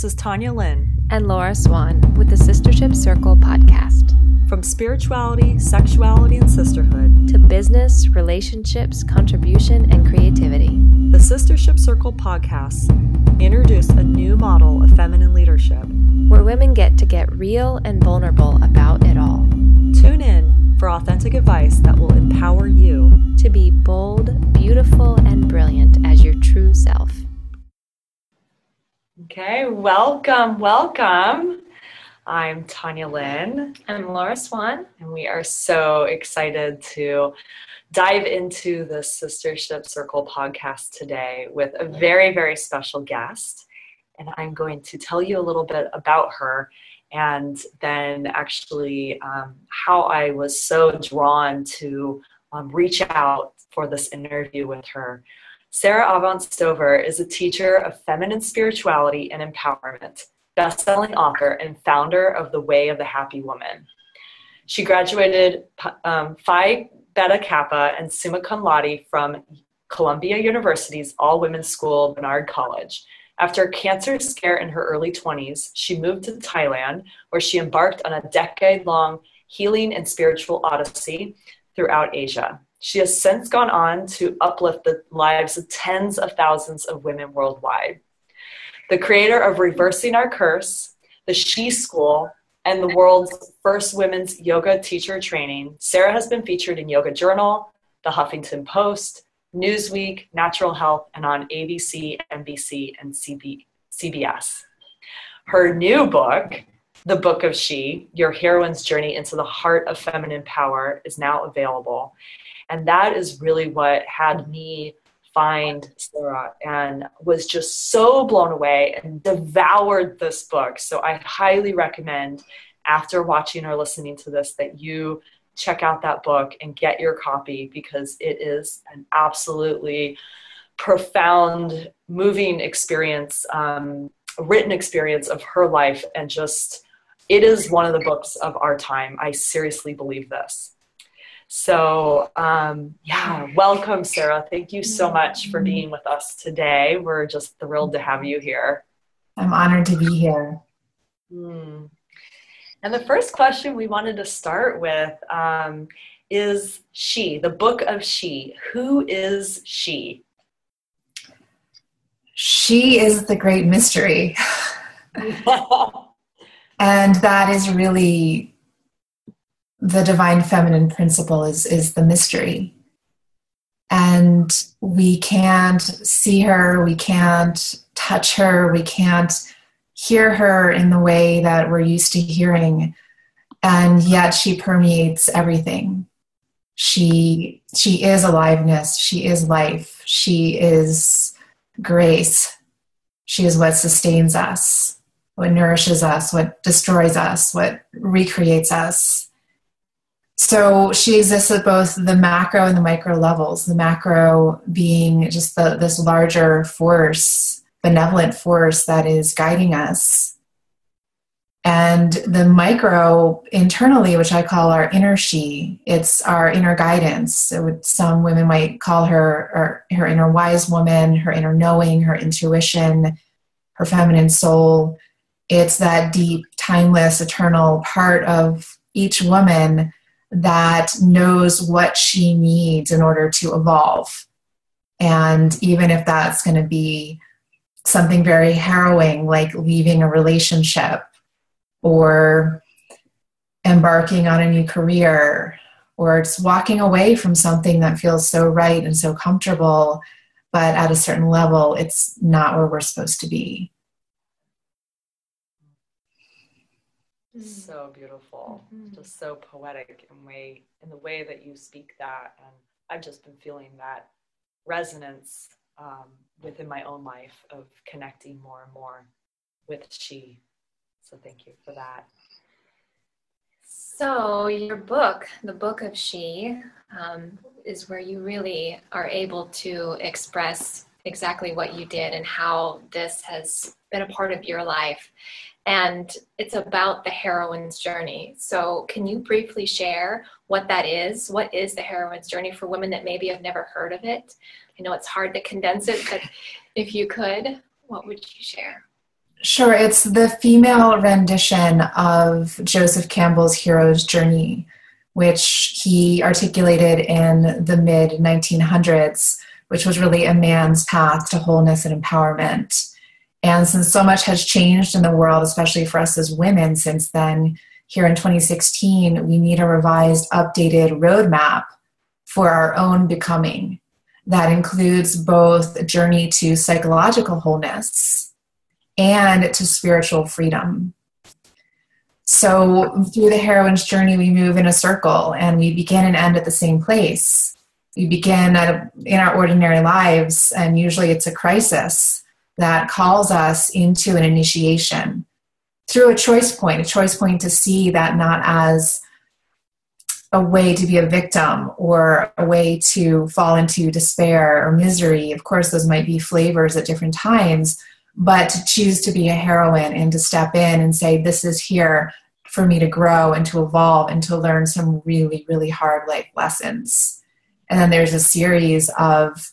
This is Tanya Lynn and Laura Swan with the Sistership Circle podcast. From spirituality, sexuality, and sisterhood to business, relationships, contribution, and creativity, the Sistership Circle podcasts introduce a new model of feminine leadership where women get to get real and vulnerable about it all. Tune in for authentic advice that will empower you to be bold, beautiful, and brilliant as your true self. Okay, welcome, welcome. I'm Tanya Lynn. I'm Laura Swan. And we are so excited to dive into the Sistership Circle podcast today with a very, very special guest. And I'm going to tell you a little bit about her and then actually um, how I was so drawn to um, reach out for this interview with her. Sara Avant Stover is a teacher of feminine spirituality and empowerment, best-selling author, and founder of The Way of the Happy Woman. She graduated um, Phi Beta Kappa and summa cum laude from Columbia University's all-women's school, Barnard College. After a cancer scare in her early 20s, she moved to Thailand, where she embarked on a decade-long healing and spiritual odyssey throughout Asia. She has since gone on to uplift the lives of tens of thousands of women worldwide. The creator of Reversing Our Curse, the She School, and the world's first women's yoga teacher training, Sara has been featured in Yoga Journal, The Huffington Post, Newsweek, Natural Health, and on ABC, NBC, and CB, CBS. Her new book, The Book of She Your Heroine's Journey into the Heart of Feminine Power, is now available. And that is really what had me find Sara and was just so blown away and devoured this book. So I highly recommend after watching or listening to this that you check out that book and get your copy because it is an absolutely profound, moving experience, um, written experience of her life, and just it is one of the books of our time. I seriously believe this. So, um, yeah, welcome, Sara. Thank you so much for being with us today. We're just thrilled to have you here. I'm honored to be here. Mm. And the first question we wanted to start with um, is She, the book of She. Who is she? She is the great mystery. and that is really the divine feminine principle is is the mystery. And we can't see her we can't touch her we can't hear her in the way that we're used to hearing. And yet she permeates everything. She she is aliveness she is life she is grace she is what sustains us what nourishes us what destroys us what recreates us so she exists at both the macro and the micro levels. The macro being just the, this larger force, benevolent force that is guiding us. And the micro internally, which I call our inner she, it's our inner guidance. Some women might call her her inner wise woman, her inner knowing, her intuition, her feminine soul. It's that deep, timeless, eternal part of each woman that knows what she needs in order to evolve. And even if that's going to be something very harrowing, like leaving a relationship or embarking on a new career or it's walking away from something that feels so right and so comfortable, but at a certain level, it's not where we're supposed to be. Mm-hmm. So beautiful, mm-hmm. just so poetic in way in the way that you speak that, and I've just been feeling that resonance um, within my own life of connecting more and more with she. So thank you for that. So your book, the book of she, um, is where you really are able to express exactly what you did and how this has been a part of your life and it's about the heroine's journey. So, can you briefly share what that is? What is the heroine's journey for women that maybe have never heard of it? I know it's hard to condense it, but if you could, what would you share? Sure, it's the female rendition of Joseph Campbell's hero's journey, which he articulated in the mid 1900s, which was really a man's path to wholeness and empowerment. And since so much has changed in the world, especially for us as women since then, here in 2016, we need a revised, updated roadmap for our own becoming that includes both a journey to psychological wholeness and to spiritual freedom. So, through the heroine's journey, we move in a circle and we begin and end at the same place. We begin a, in our ordinary lives, and usually it's a crisis that calls us into an initiation through a choice point, a choice point to see that not as a way to be a victim or a way to fall into despair or misery. Of course, those might be flavors at different times, but to choose to be a heroine and to step in and say, This is here for me to grow and to evolve and to learn some really, really hard life lessons. And then there's a series of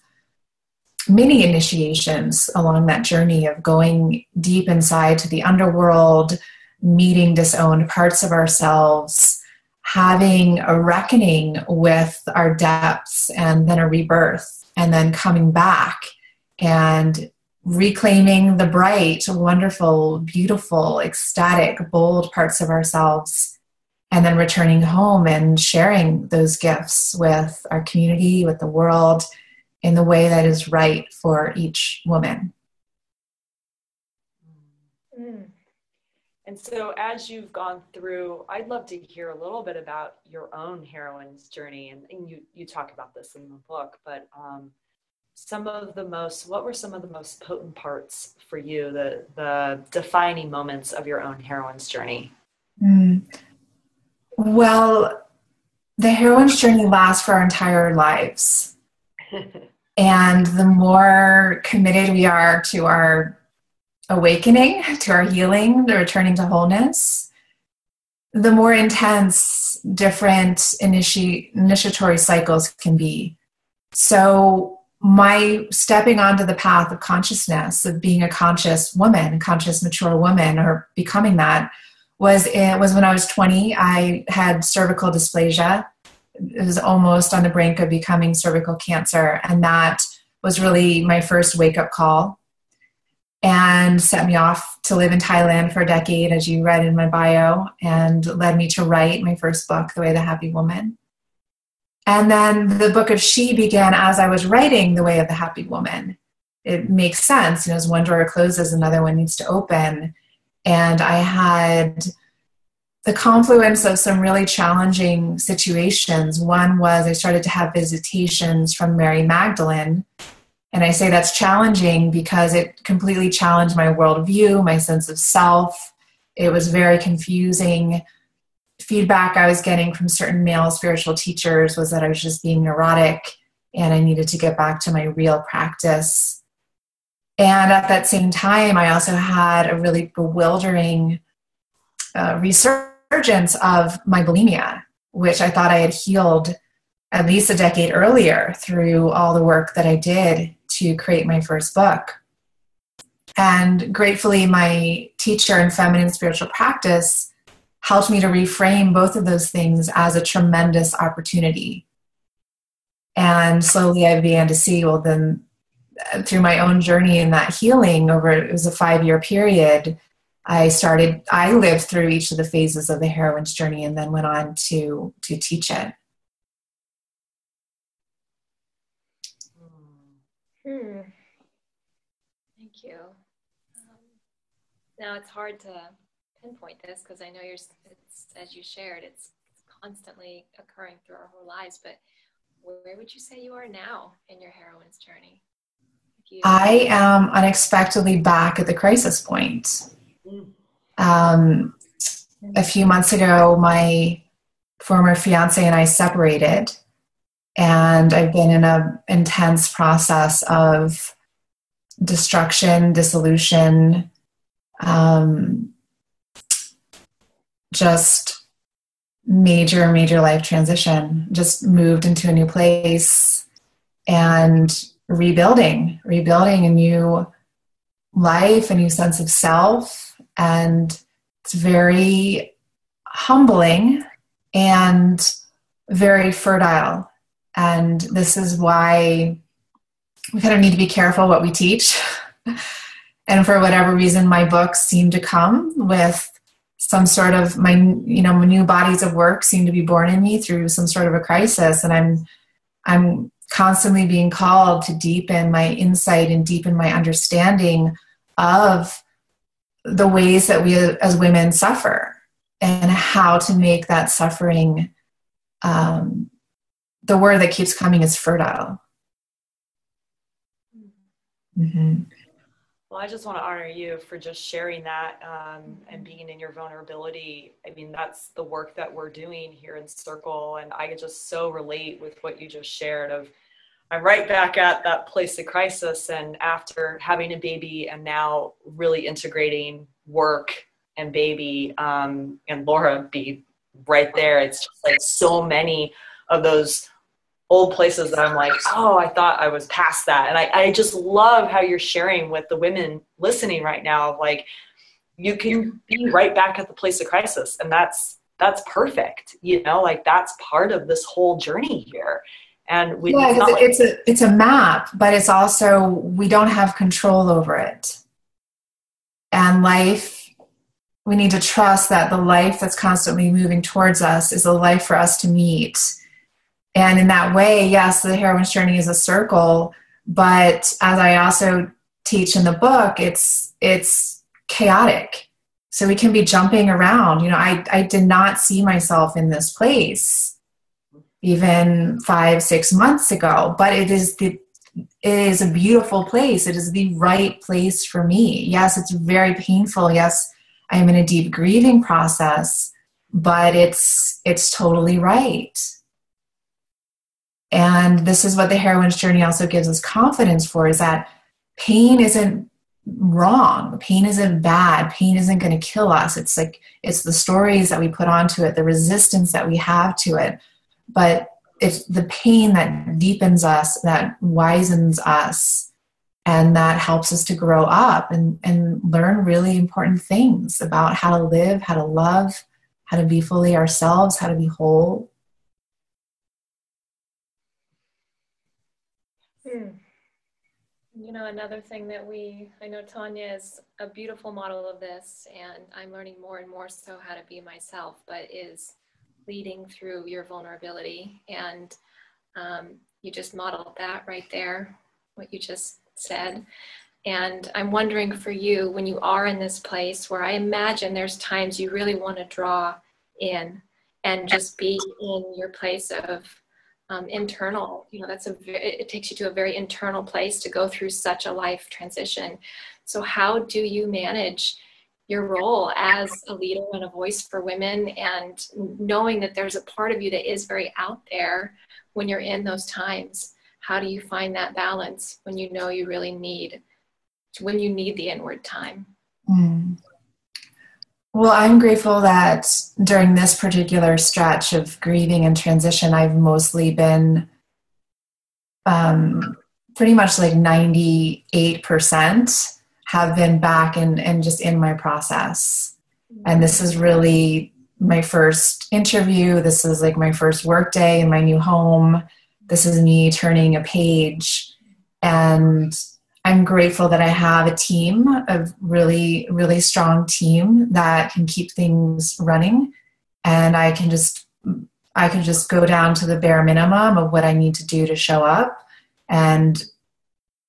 mini initiations along that journey of going deep inside to the underworld, meeting disowned parts of ourselves, having a reckoning with our depths, and then a rebirth, and then coming back and reclaiming the bright, wonderful, beautiful, ecstatic, bold parts of ourselves, and then returning home and sharing those gifts with our community, with the world, in the way that is right for each woman. Mm. And so, as you've gone through, I'd love to hear a little bit about your own heroine's journey. And, and you, you talk about this in the book, but um, some of the most what were some of the most potent parts for you the the defining moments of your own heroine's journey mm. well the heroine's journey lasts for our entire lives and the more committed we are to our awakening to our healing the returning to wholeness the more intense different initi- initiatory cycles can be. So my stepping onto the path of consciousness of being a conscious woman conscious mature woman or becoming that was it was when i was 20 i had cervical dysplasia was almost on the brink of becoming cervical cancer and that was really my first wake up call and set me off to live in thailand for a decade as you read in my bio and led me to write my first book the way of the happy woman and then the book of She began as I was writing The Way of the Happy Woman. It makes sense. You know, as one door closes, another one needs to open. And I had the confluence of some really challenging situations. One was I started to have visitations from Mary Magdalene. And I say that's challenging because it completely challenged my worldview, my sense of self. It was very confusing feedback I was getting from certain male spiritual teachers was that I was just being neurotic and I needed to get back to my real practice. And at that same time, I also had a really bewildering uh, resurgence of my bulimia, which I thought I had healed at least a decade earlier through all the work that I did to create my first book. And gratefully, my teacher in feminine spiritual practice helped me to reframe both of those things as a tremendous opportunity. And slowly I began to see, well, then uh, through my own journey in that healing over it was a five year period i started i lived through each of the phases of the heroine's journey and then went on to to teach it hmm. thank you um, now it's hard to pinpoint this because I know you're, it's, as you shared, it's constantly occurring through our whole lives. But where would you say you are now in your heroine's journey? You- I am unexpectedly back at the crisis point. Um, a few months ago, my former fiance and I separated, and I've been in an intense process of destruction, dissolution, um, just major, major life transition. Just moved into a new place and rebuilding, rebuilding a new life, a new sense of self, and it's very humbling and very fertile. And this is why we kind of need to be careful what we teach. and for whatever reason, my books seem to come with some sort of my you know new bodies of work seem to be born in me through some sort of a crisis and i'm i'm constantly being called to deepen my insight and deepen my understanding of the ways that we as women suffer and how to make that suffering um, the word that keeps coming is fertile mm-hmm. Well, I just want to honor you for just sharing that um, and being in your vulnerability. I mean, that's the work that we're doing here in Circle, and I just so relate with what you just shared. Of I'm right back at that place of crisis, and after having a baby, and now really integrating work and baby, um, and Laura be right there. It's just like so many of those old places that I'm like, oh, I thought I was past that. And I, I just love how you're sharing with the women listening right now. Like you can be right back at the place of crisis. And that's that's perfect. You know, like that's part of this whole journey here. And we, yeah, it's, like, it's a it's a map, but it's also we don't have control over it. And life, we need to trust that the life that's constantly moving towards us is a life for us to meet and in that way, yes, the heroine's journey is a circle, but as I also teach in the book, it's it's chaotic. So we can be jumping around. You know, I, I did not see myself in this place even five, six months ago, but it is the it is a beautiful place. It is the right place for me. Yes, it's very painful. Yes, I am in a deep grieving process, but it's it's totally right. And this is what the heroine's journey also gives us confidence for is that pain isn't wrong. Pain isn't bad. Pain isn't going to kill us. It's like it's the stories that we put onto it, the resistance that we have to it. But it's the pain that deepens us, that wisens us, and that helps us to grow up and, and learn really important things about how to live, how to love, how to be fully ourselves, how to be whole, Hmm. You know, another thing that we, I know Tanya is a beautiful model of this, and I'm learning more and more so how to be myself, but is leading through your vulnerability. And um, you just modeled that right there, what you just said. And I'm wondering for you, when you are in this place where I imagine there's times you really want to draw in and just be in your place of um, internal you know that's a it takes you to a very internal place to go through such a life transition so how do you manage your role as a leader and a voice for women and knowing that there's a part of you that is very out there when you're in those times how do you find that balance when you know you really need when you need the inward time mm. Well, I'm grateful that during this particular stretch of grieving and transition, I've mostly been um, pretty much like 98% have been back and, and just in my process. And this is really my first interview. This is like my first work day in my new home. This is me turning a page. And I'm grateful that I have a team, a really, really strong team that can keep things running. And I can just I can just go down to the bare minimum of what I need to do to show up and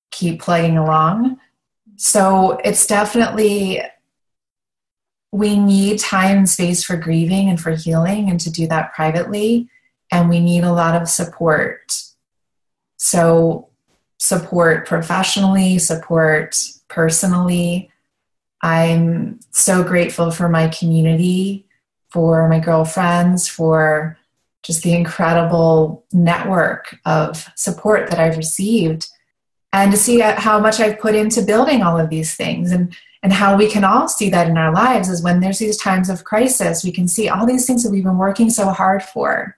keep plugging along. So it's definitely we need time and space for grieving and for healing and to do that privately and we need a lot of support. So support professionally, support personally. I'm so grateful for my community, for my girlfriends, for just the incredible network of support that I've received, and to see how much I've put into building all of these things. And, and how we can all see that in our lives is when there's these times of crisis, we can see all these things that we've been working so hard for,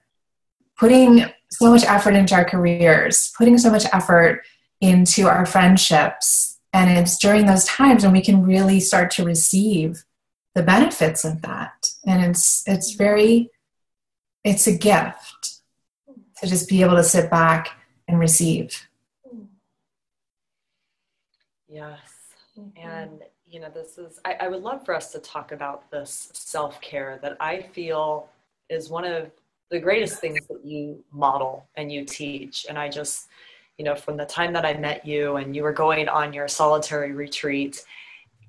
putting so much effort into our careers, putting so much effort into our friendships, And it's during those times when we can really start to receive the benefits of that. And it's it's very it's a gift to just be able to sit back and receive. Yes. And you know, this is I, I would love for us to talk about this self-care that I feel is one of the greatest things that you model and you teach. And I just, you know, from the time that I met you and you were going on your solitary retreat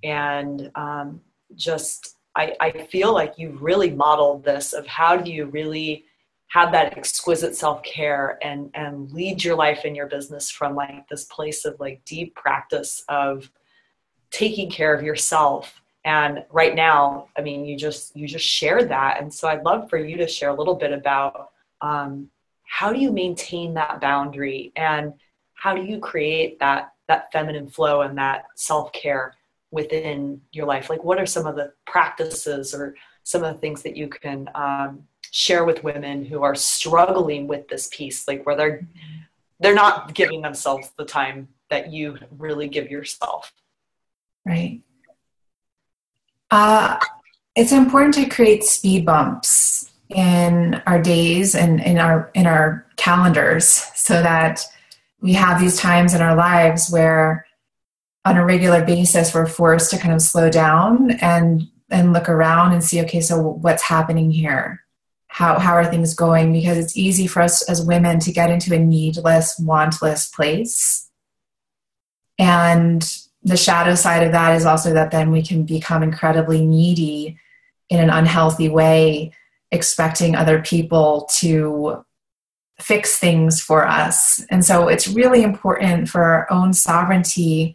and um, just I, I feel like you really modeled this of how do you really have that exquisite self-care and and lead your life and your business from like this place of like deep practice of taking care of yourself. And right now i mean you just you just shared that. And so i'd love for you to share a little bit about um, how do you maintain that boundary? And how do you create that that feminine flow and that self-care within your life? Like what are some of the practices or some of the things that you can um, share with women who are struggling with this piece like where they're they're not giving themselves the time that you really give yourself. Right. Uh, it's important to create speed bumps in our days and in our in our calendars so that we have these times in our lives where on a regular basis we're forced to kind of slow down and and look around and see okay so what's happening here how how are things going because it's easy for us as women to get into a needless wantless place and the shadow side of that is also that then we can become incredibly needy in an unhealthy way expecting other people to fix things for us and so it's really important for our own sovereignty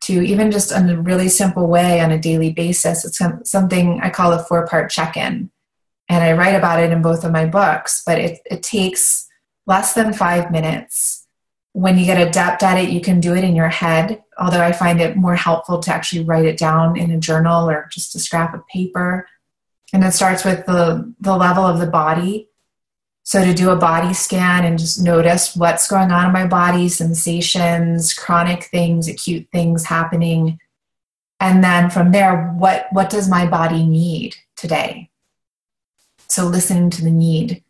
to even just in a really simple way on a daily basis. It's something I call a four part check in. And I write about it in both of my books, but it, it takes less than five minutes. When you get adept at it, you can do it in your head, although I find it more helpful to actually write it down in a journal or just a scrap of paper. And it starts with the, the level of the body so to do a body scan and just notice what's going on in my body, sensations, chronic things, acute things happening. And then from there, what, what does my body need today? So listening to the need.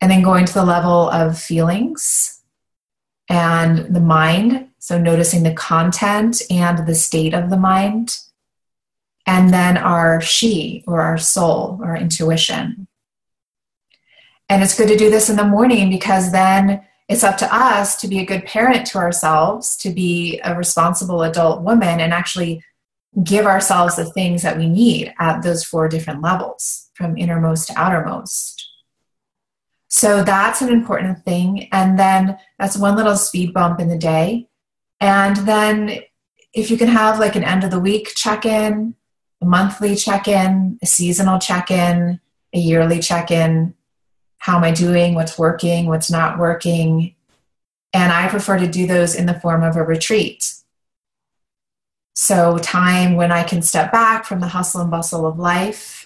And then going to the level of feelings and the mind. So noticing the content and the state of the mind. And then our she or our soul or intuition. And it's good to do this in the morning because then it's up to us to be a good parent to ourselves, to be a responsible adult woman, and actually give ourselves the things that we need at those four different levels from innermost to outermost. So that's an important thing. And then that's one little speed bump in the day. And then if you can have like an end of the week check in, a monthly check in, a seasonal check in, a yearly check in, how am I doing, what's working, what's not working. And I prefer to do those in the form of a retreat. So, time when I can step back from the hustle and bustle of life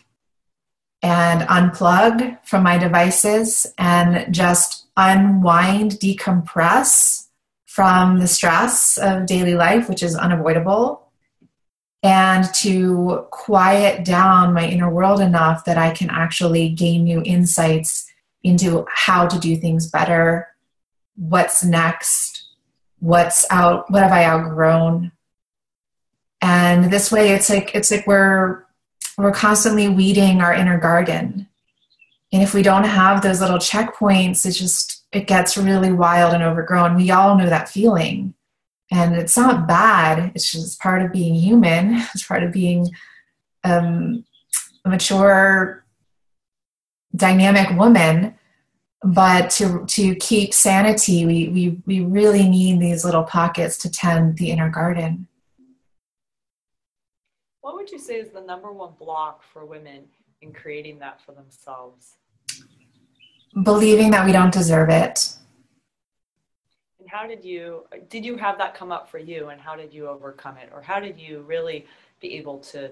and unplug from my devices and just unwind, decompress from the stress of daily life, which is unavoidable, and to quiet down my inner world enough that I can actually gain new insights into how to do things better, what's next, what's out, what have I outgrown. And this way it's like it's like we're we're constantly weeding our inner garden. And if we don't have those little checkpoints, it just it gets really wild and overgrown. We all know that feeling. And it's not bad. It's just part of being human. It's part of being um, a mature dynamic woman but to to keep sanity we we we really need these little pockets to tend the inner garden what would you say is the number one block for women in creating that for themselves? Believing that we don't deserve it. And how did you did you have that come up for you and how did you overcome it? Or how did you really be able to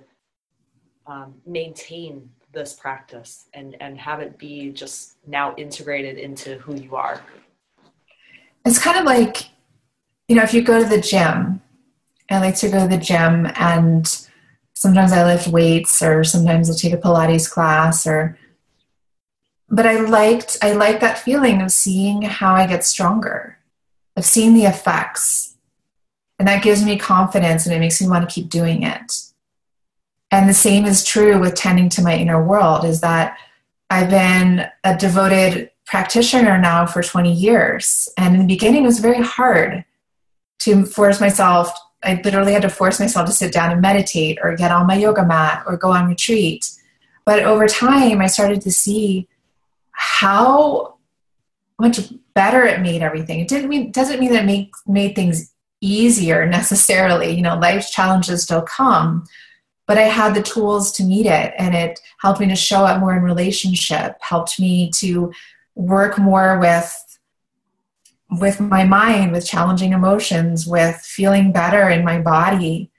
um, maintain this practice and and have it be just now integrated into who you are? It's kind of like you know if you go to the gym I like to go to the gym and sometimes I lift weights or sometimes I take a Pilates class or but I liked I like that feeling of seeing how I get stronger, of seeing the effects. And that gives me confidence and it makes me want to keep doing it. And the same is true with tending to my inner world is that I've been a devoted practitioner now for 20 years. And in the beginning, it was very hard to force myself. I literally had to force myself to sit down and meditate or get on my yoga mat or go on retreat. But over time, I started to see how much better it made everything. It didn't mean doesn't mean that it made made things easier necessarily. You know, life's challenges still come, but I had the tools to meet it, and it helped me to show up more in relationship. Helped me to work more with with my mind, with challenging emotions, with feeling better in my body.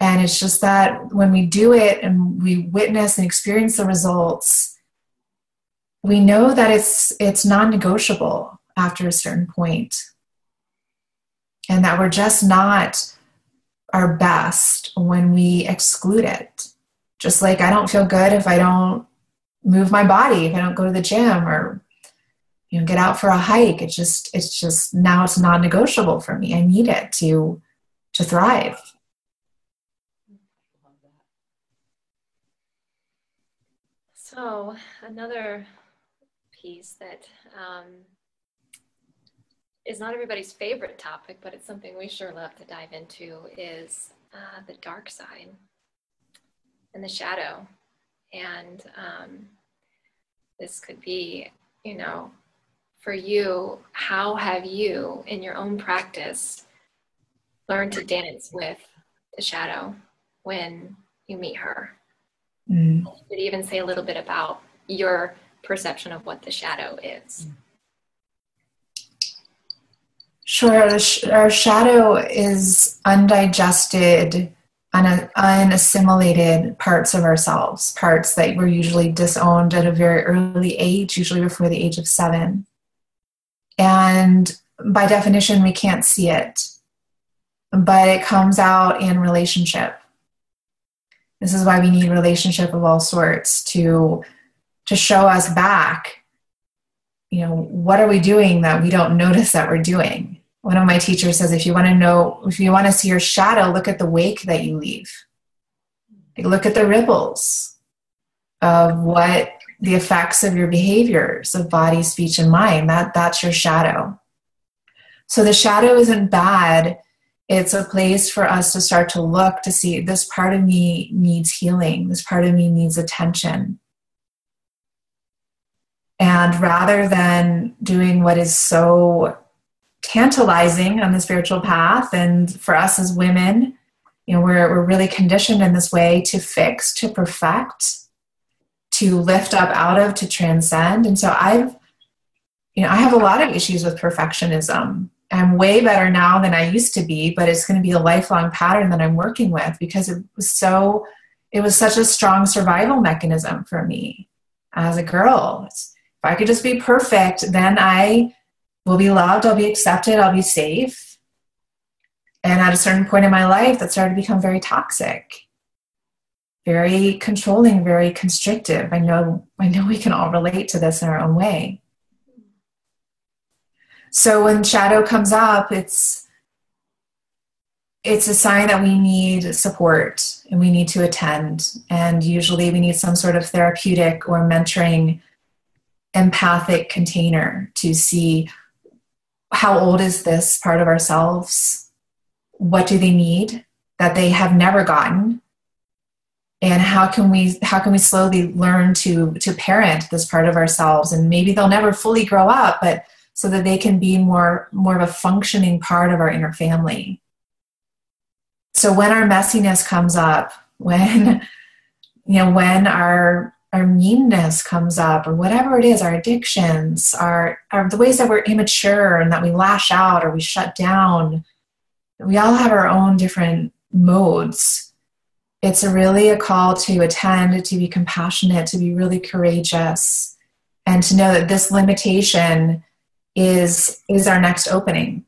And it's just that when we do it and we witness and experience the results, we know that it's it's non-negotiable after a certain point and that we're just not our best when we exclude it just like i don't feel good if i don't move my body if i don't go to the gym or you know get out for a hike. It's just it's just now it's non-negotiable for me. I need it to to thrive. So another piece that um, is not everybody's favorite topic, but it's something we sure love to dive into is uh, the dark side and the shadow. And um, this could be, you know, for you, how have you in your own practice learned to dance with the shadow when you meet her? Mm. Could even say a little bit about your perception of what the shadow is. Sure, our shadow is undigested, un- unassimilated parts of ourselves, parts that were usually disowned at a very early age, usually before the age of seven. And by definition, we can't see it, but it comes out in relationship. This is why we need relationship of all sorts to to show us back you know what are we doing that we don't notice that we're doing one of my teachers says if you want to know if you want to see your shadow look at the wake that you leave like, look at the ripples of what the effects of your behaviors of body speech and mind that that's your shadow. So the shadow isn't bad. It's a place for us to start to look to see this part of me needs healing. This part of me needs attention. And rather than doing what is so tantalizing on the spiritual path, and for us as women, you know, we're, we're really conditioned in this way to fix, to perfect, to lift up out of, to transcend. And so I've, you know, I have a lot of issues with perfectionism. I'm way better now than I used to be, but it's going to be a lifelong pattern that I'm working with because it was so, it was such a strong survival mechanism for me as a girl. If I could just be perfect, then I will be loved, I'll be accepted, I'll be safe. And at a certain point in my life, that started to become very toxic, very controlling, very constrictive. I know, I know we can all relate to this in our own way. So when shadow comes up, it's it's a sign that we need support and we need to attend. And usually we need some sort of therapeutic or mentoring empathic container to see how old is this part of ourselves? What do they need that they have never gotten? And how can we how can we slowly learn to to parent this part of ourselves? And maybe they'll never fully grow up, but so that they can be more more of a functioning part of our inner family. So when our messiness comes up, when you know when our our meanness comes up or whatever it is our addictions our, our the ways that we're immature and that we lash out or we shut down we all have our own different modes it's a really a call to attend to be compassionate to be really courageous and to know that this limitation is is our next opening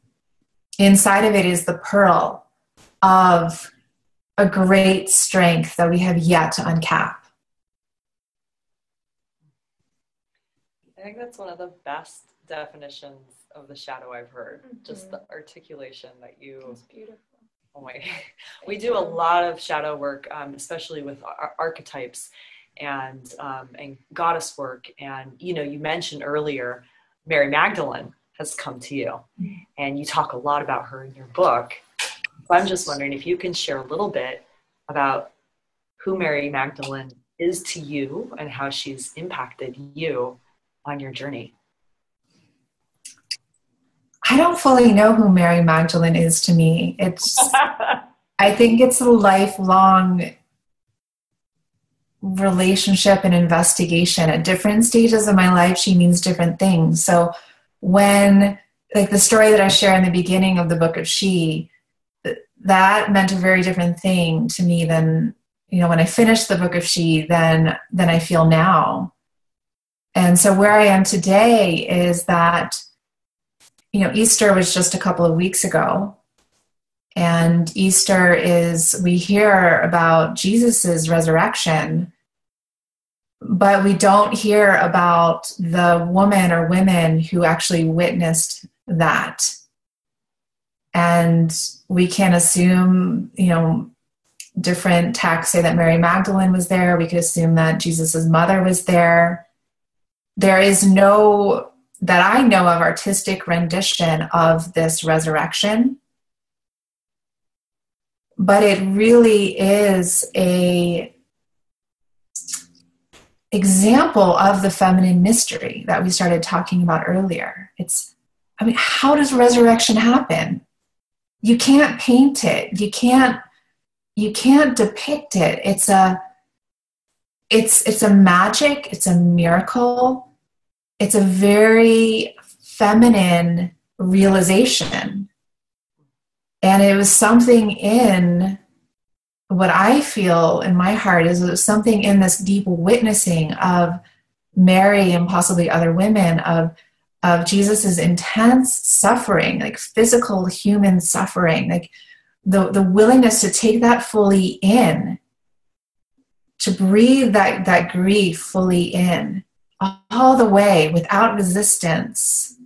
inside of it is the pearl of a great strength that we have yet to uncap. I think that's one of the best definitions of the shadow I've heard. Mm-hmm. Just the articulation that you. Oh we do a lot of shadow work, um, especially with ar- archetypes and um, and goddess work. And you know, you mentioned earlier Mary Magdalene has come to you, mm-hmm. and you talk a lot about her in your book. So I'm just wondering if you can share a little bit about who Mary Magdalene is to you and how she's impacted you on your journey. I don't fully know who Mary Magdalene is to me. It's I think it's a lifelong relationship and investigation. At different stages of my life, she means different things. So when like the story that I share in the beginning of the book of She, that meant a very different thing to me than you know when I finished the book of She than than I feel now. And so where I am today is that you know, Easter was just a couple of weeks ago. And Easter is, we hear about Jesus's resurrection, but we don't hear about the woman or women who actually witnessed that. And we can assume, you know, different texts say that Mary Magdalene was there. We could assume that Jesus's mother was there. There is no that I know of artistic rendition of this resurrection. But it really is a example of the feminine mystery that we started talking about earlier. It's I mean, how does resurrection happen? You can't paint it. You can't you can't depict it. It's a it's it's a magic, it's a miracle it's a very feminine realization. And it was something in what I feel in my heart is something in this deep witnessing of Mary and possibly other women of of Jesus's intense suffering, like physical human suffering, like the, the willingness to take that fully in, to breathe that, that grief fully in, all the way without resistance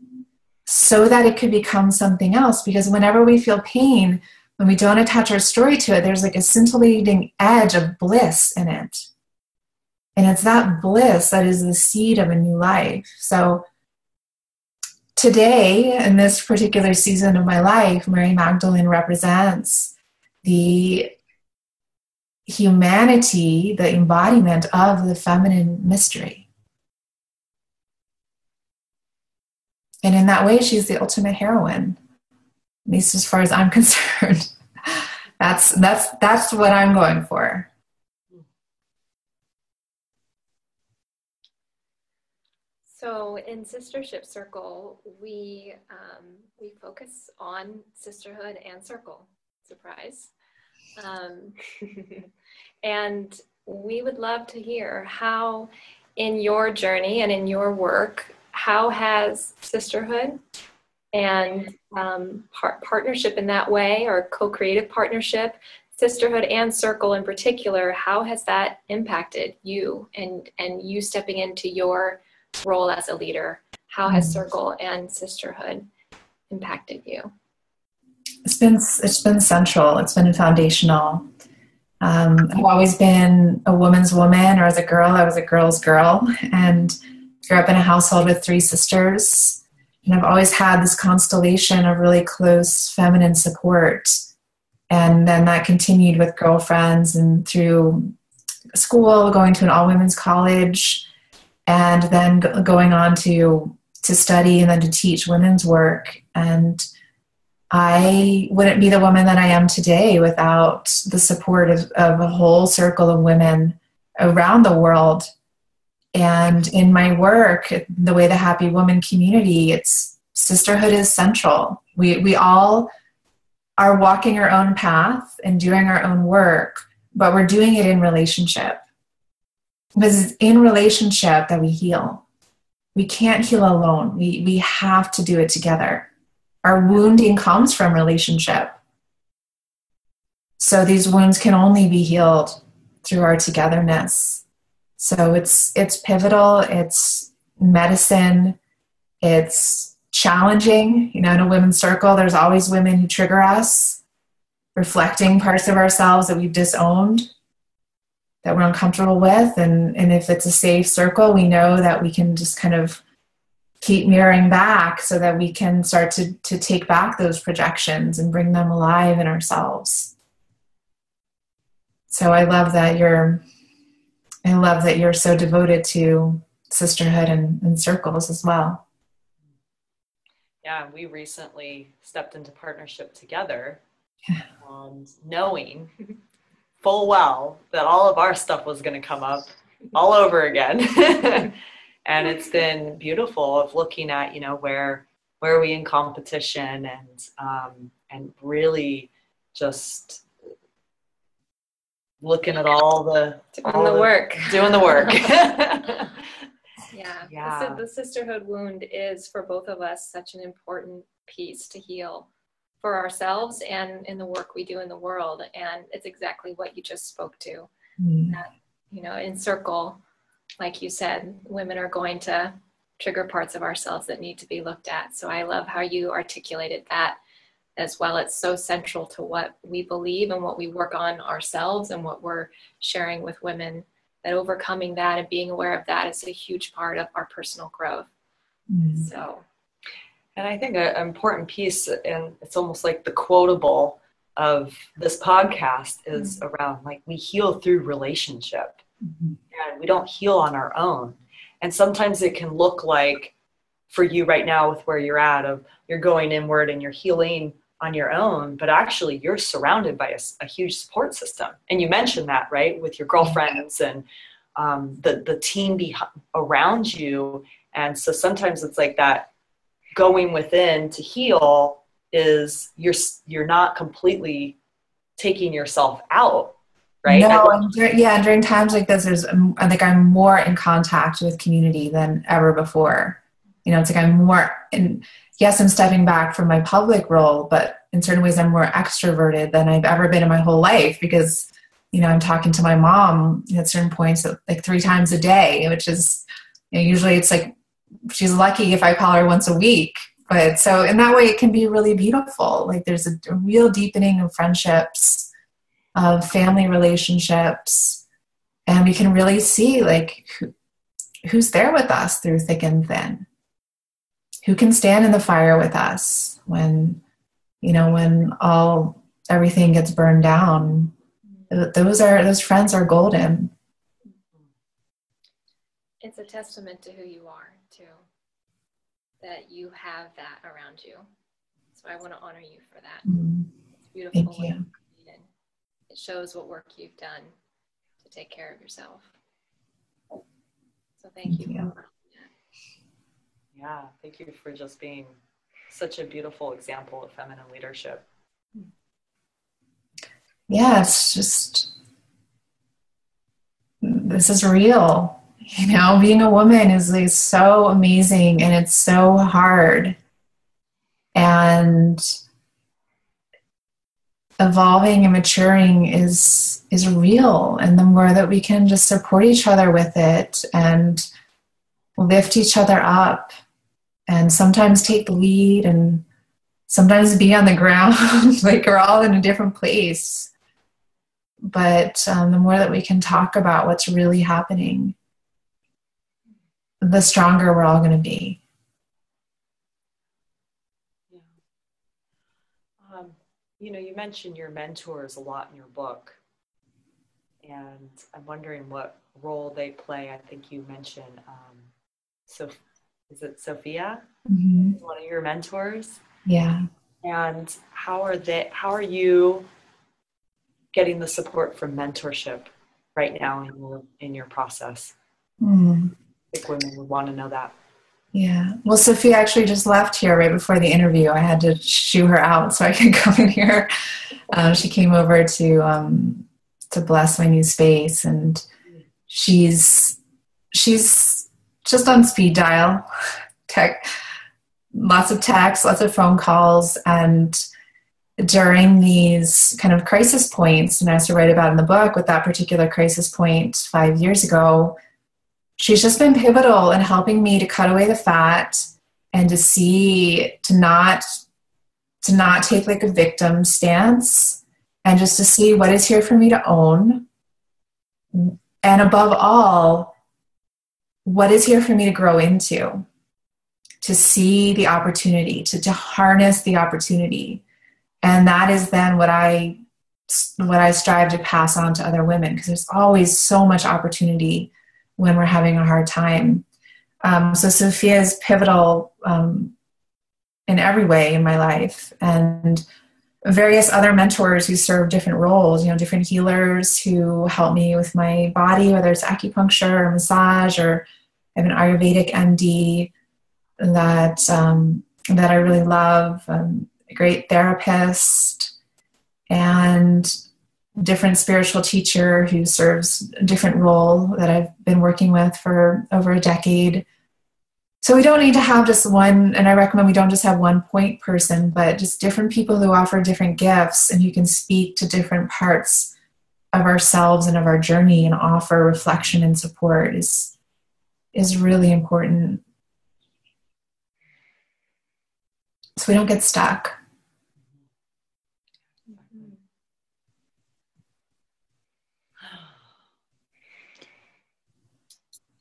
so that it could become something else. Because whenever we feel pain, when we don't attach our story to it, there's like a scintillating edge of bliss in it. And it's that bliss that is the seed of a new life. So today, in this particular season of my life, Mary Magdalene represents the humanity, the embodiment of the feminine mystery. And in that way, she's the ultimate heroine, at least as far as I'm concerned. that's that's that's what I'm going for. So in Sistership Circle, we um, we focus on sisterhood and circle. Surprise. Um, and we would love to hear how, in your journey and in your work, how has sisterhood and um, par- partnership in that way, or co-creative partnership, sisterhood and circle in particular, how has that impacted you and and you stepping into your role as a leader? How has mm. circle and sisterhood impacted you? It's been it's been central. It's been foundational. Um, I've always been a woman's woman, or as a girl, I was a girl's girl, and grew up in a household with three sisters, and I've always had this constellation of really close feminine support. And then that continued with girlfriends and through school, going to an all women's college, and then going on to to study and then to teach women's work. And I wouldn't be the woman that I am today without the support of, of a whole circle of women around the world and in my work, the way the Happy Woman community, it's sisterhood is central. We, we all are walking our own path and doing our own work, but we're doing it in relationship. Because it's in relationship that we heal. We can't heal alone. We, we have to do it together. Our wounding comes from relationship. So these wounds can only be healed through our togetherness. So it's it's pivotal, it's medicine, it's challenging. You know, in a women's circle, there's always women who trigger us, reflecting parts of ourselves that we've disowned, that we're uncomfortable with. And, and if it's a safe circle, we know that we can just kind of keep mirroring back so that we can start to, to take back those projections and bring them alive in ourselves. So I love that you're I love that you're so devoted to sisterhood and, and circles as well. Yeah, we recently stepped into partnership together yeah. and knowing full well that all of our stuff was going to come up all over again. and it's been beautiful of looking at, you know, where where are we in competition and um, and really just looking at all the doing all the, the work. doing the work. Yeah. Yeah. the, the sisterhood wound is for both of us such an important piece to heal for ourselves and in the work we do in the world and it's exactly what you just spoke to. Mm. that you know in circle like you said women are going to trigger parts of ourselves that need to be looked at. So i love how you articulated that as well. It's so central to what we believe and what we work on ourselves and what we're sharing with women. That overcoming that and being aware of that is a huge part of our personal growth. Mm. So, and I think an important piece, and it's almost like the quotable of this podcast, is mm. around like we heal through relationship, mm-hmm. and we don't heal on our own. And sometimes it can look like for you right now with where you're at of you're going inward and you're healing on your own, but actually you're surrounded by a, a huge support system. And you mentioned that, right, with your girlfriends and um, the the team be- around you. And so sometimes it's like that going within to heal is you're you're not completely taking yourself out right no and during, yeah and during times like this there's um, i think i'm more in contact with community than ever before you know it's like i'm more in yes, I'm stepping back from my public role, but in certain ways, I'm more extroverted than I've ever been in my whole life because, you know, I'm talking to my mom at certain points, like three times a day, which is you know, usually it's like she's lucky if I call her once a week. But so in that way, it can be really beautiful. Like there's a, real deepening of friendships, of family relationships, and we can really see like who, who's there with us through thick and thin who can stand in the fire with us when you know when all everything gets burned down those are those friends are golden it's a testament to who you are too that you have that around you so i want to honor you for that mm. it's beautiful Thank you. it shows what work you've done to take care of yourself so thank, thank you, you. Yeah, thank you for just being such a beautiful example of feminine leadership. Yeah, it's just, this is real. You know, being a woman is, is so amazing and it's so hard. And evolving and maturing is is real and the more that we can just support each other with it and lift each other up and sometimes take the lead and sometimes be on the ground like we're all in a different place. But um, the more that we can talk about what's really happening the stronger we're all going to be. Yeah. Um, you know you mentioned your mentors a lot in your book and i'm wondering what role they play. I think you mentioned um, is it Sophia? Mm-hmm. One of your mentors. Yeah. And how are they? How are you getting the support from mentorship right now in your in your process? Mm. I think women would want to know that. Yeah. Well, Sophia actually just left here right before the interview. I had to shoo her out so I could come in here. Um, she came over to um, to bless my new space, and she's she's just on speed dial, tech, lots of texts, lots of phone calls, and during these kind of crisis points, and as to write about in the book, with that particular crisis point five years ago, she's just been pivotal in helping me to cut away the fat and to see to not to not take like a victim stance and just to see what is here for me to own. And above all what is here for me to grow into? To see the opportunity to, to harness the opportunity. And that is then what i what i strive to pass on to other women because there's always so much opportunity when we're having a hard time. Um, so sophia is pivotal um, in every way in my life. And various other mentors who serve different roles you know different healers who help me with my body whether it's acupuncture or massage or i have an ayurvedic md that um, that i really love um, a great therapist and different spiritual teacher who serves a different role that i've been working with for over a decade. So we don't need to have just one, and I recommend we don't just have one point person, but just different people who offer different gifts and who can speak to different parts of ourselves and of our journey and offer reflection and support is is really important. So we don't get stuck.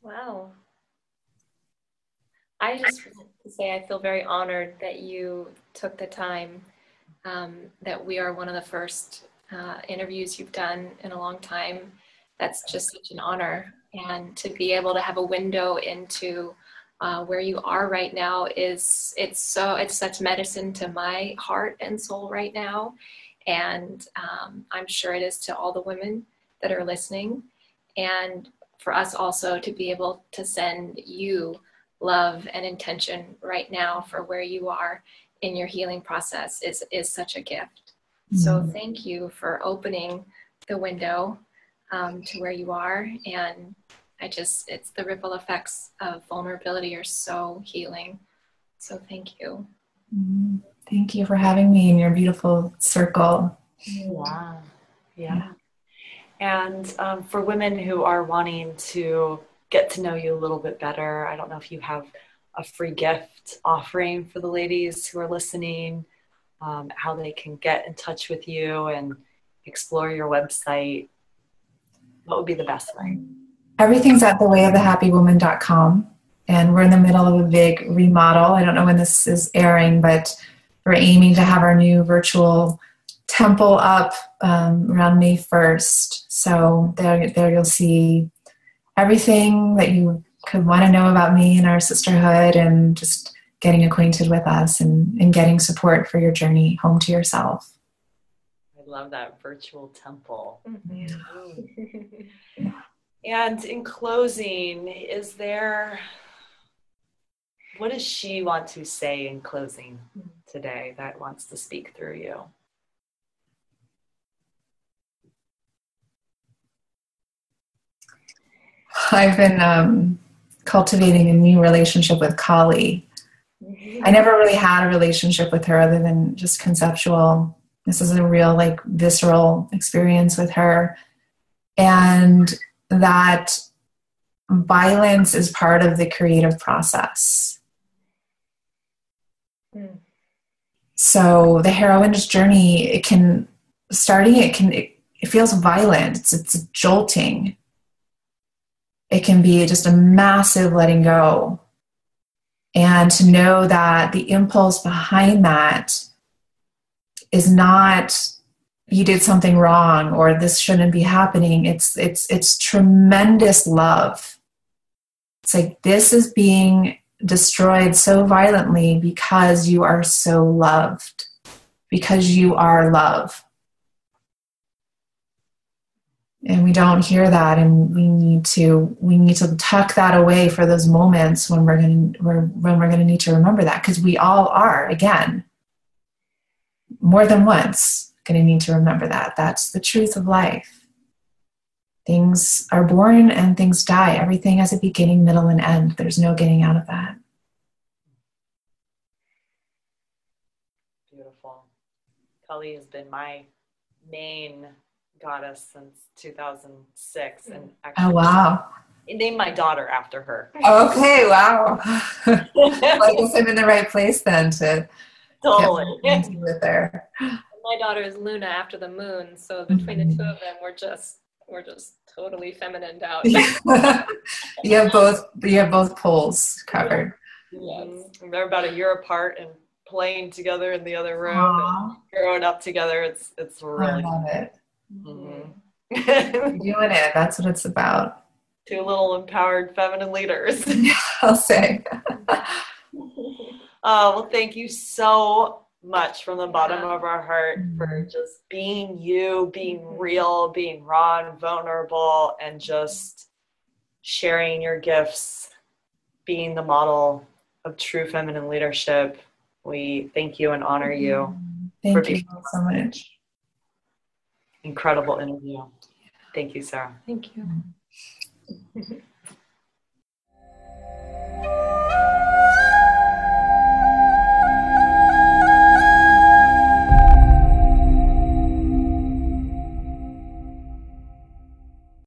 Wow. I just want to say I feel very honored that you took the time, um, that we are one of the first uh, interviews you've done in a long time. That's just such an honor. And to be able to have a window into uh, where you are right now is it's so it's such medicine to my heart and soul right now and um, i'm sure it is to all the women that are listening and for us also to be able to send you love and intention right now for where you are in your healing process is is such a gift. Mm-hmm. So thank you for opening the window um, to where you are, and I just it's the ripple effects of vulnerability are so healing. So thank you. Mm-hmm. Thank you for having me in your beautiful circle. Wow. Yeah. And um, for women who are wanting to get to know you a little bit better. I don't know if you have a free gift offering for the ladies who are listening, um, how they can get in touch with you and explore your website. What would be the best way? Everything's at thewayofthehappywoman.com. And we're in the middle of a big remodel. I don't know when this is airing, but we're aiming to have our new virtual temple up um, around May 1st. So there, there you'll see everything that you could want to know about me and our sisterhood and just getting acquainted with us and, and getting support for your journey home to yourself. I love that virtual temple. Mm-hmm. and in closing, is there, what does she want to say in closing today that wants to speak through you? I've been um, cultivating a new relationship with Kali. I never really had a relationship with her other than just conceptual. This is a real, like, visceral experience with her. And that violence is part of the creative process. Mm. So the heroine's journey, it can, starting it can, it, it feels violent. It's, it's jolting it can be just a massive letting go. And to know that the impulse behind that is not you did something wrong or this shouldn't be happening. It's it's it's tremendous love. It's like this is being destroyed so violently because you are so loved. Because you are love and we don't hear that and we need to we need to tuck that away for those moments when we're going to when we're going to need to remember that because we all are again more than once going to need to remember that that's the truth of life things are born and things die everything has a beginning middle and end there's no getting out of that beautiful Kali has been my main goddess since 2006, and oh, actually, Oh wow. I named my daughter after her. Okay, wow. well, I guess I'm in the right place then to totally. it there. My daughter is Luna after the moon, so between the two of them, we're just we're just totally feminine out. you have both you have both poles covered. Mhm. They're about a year apart and playing together in the other room and growing up together. It's it's I really love it. Mhm. Doing it. That's what it's about. two little empowered feminine leaders. I'll say. Oh, well, thank you so much from the bottom Yeah. of our heart for Mhm. just being you, being real, being raw and vulnerable, and just sharing your gifts, being the model of true feminine leadership. We thank you and honor you. Thank For you being- so much. Incredible interview. Thank you, Sara. Thank you.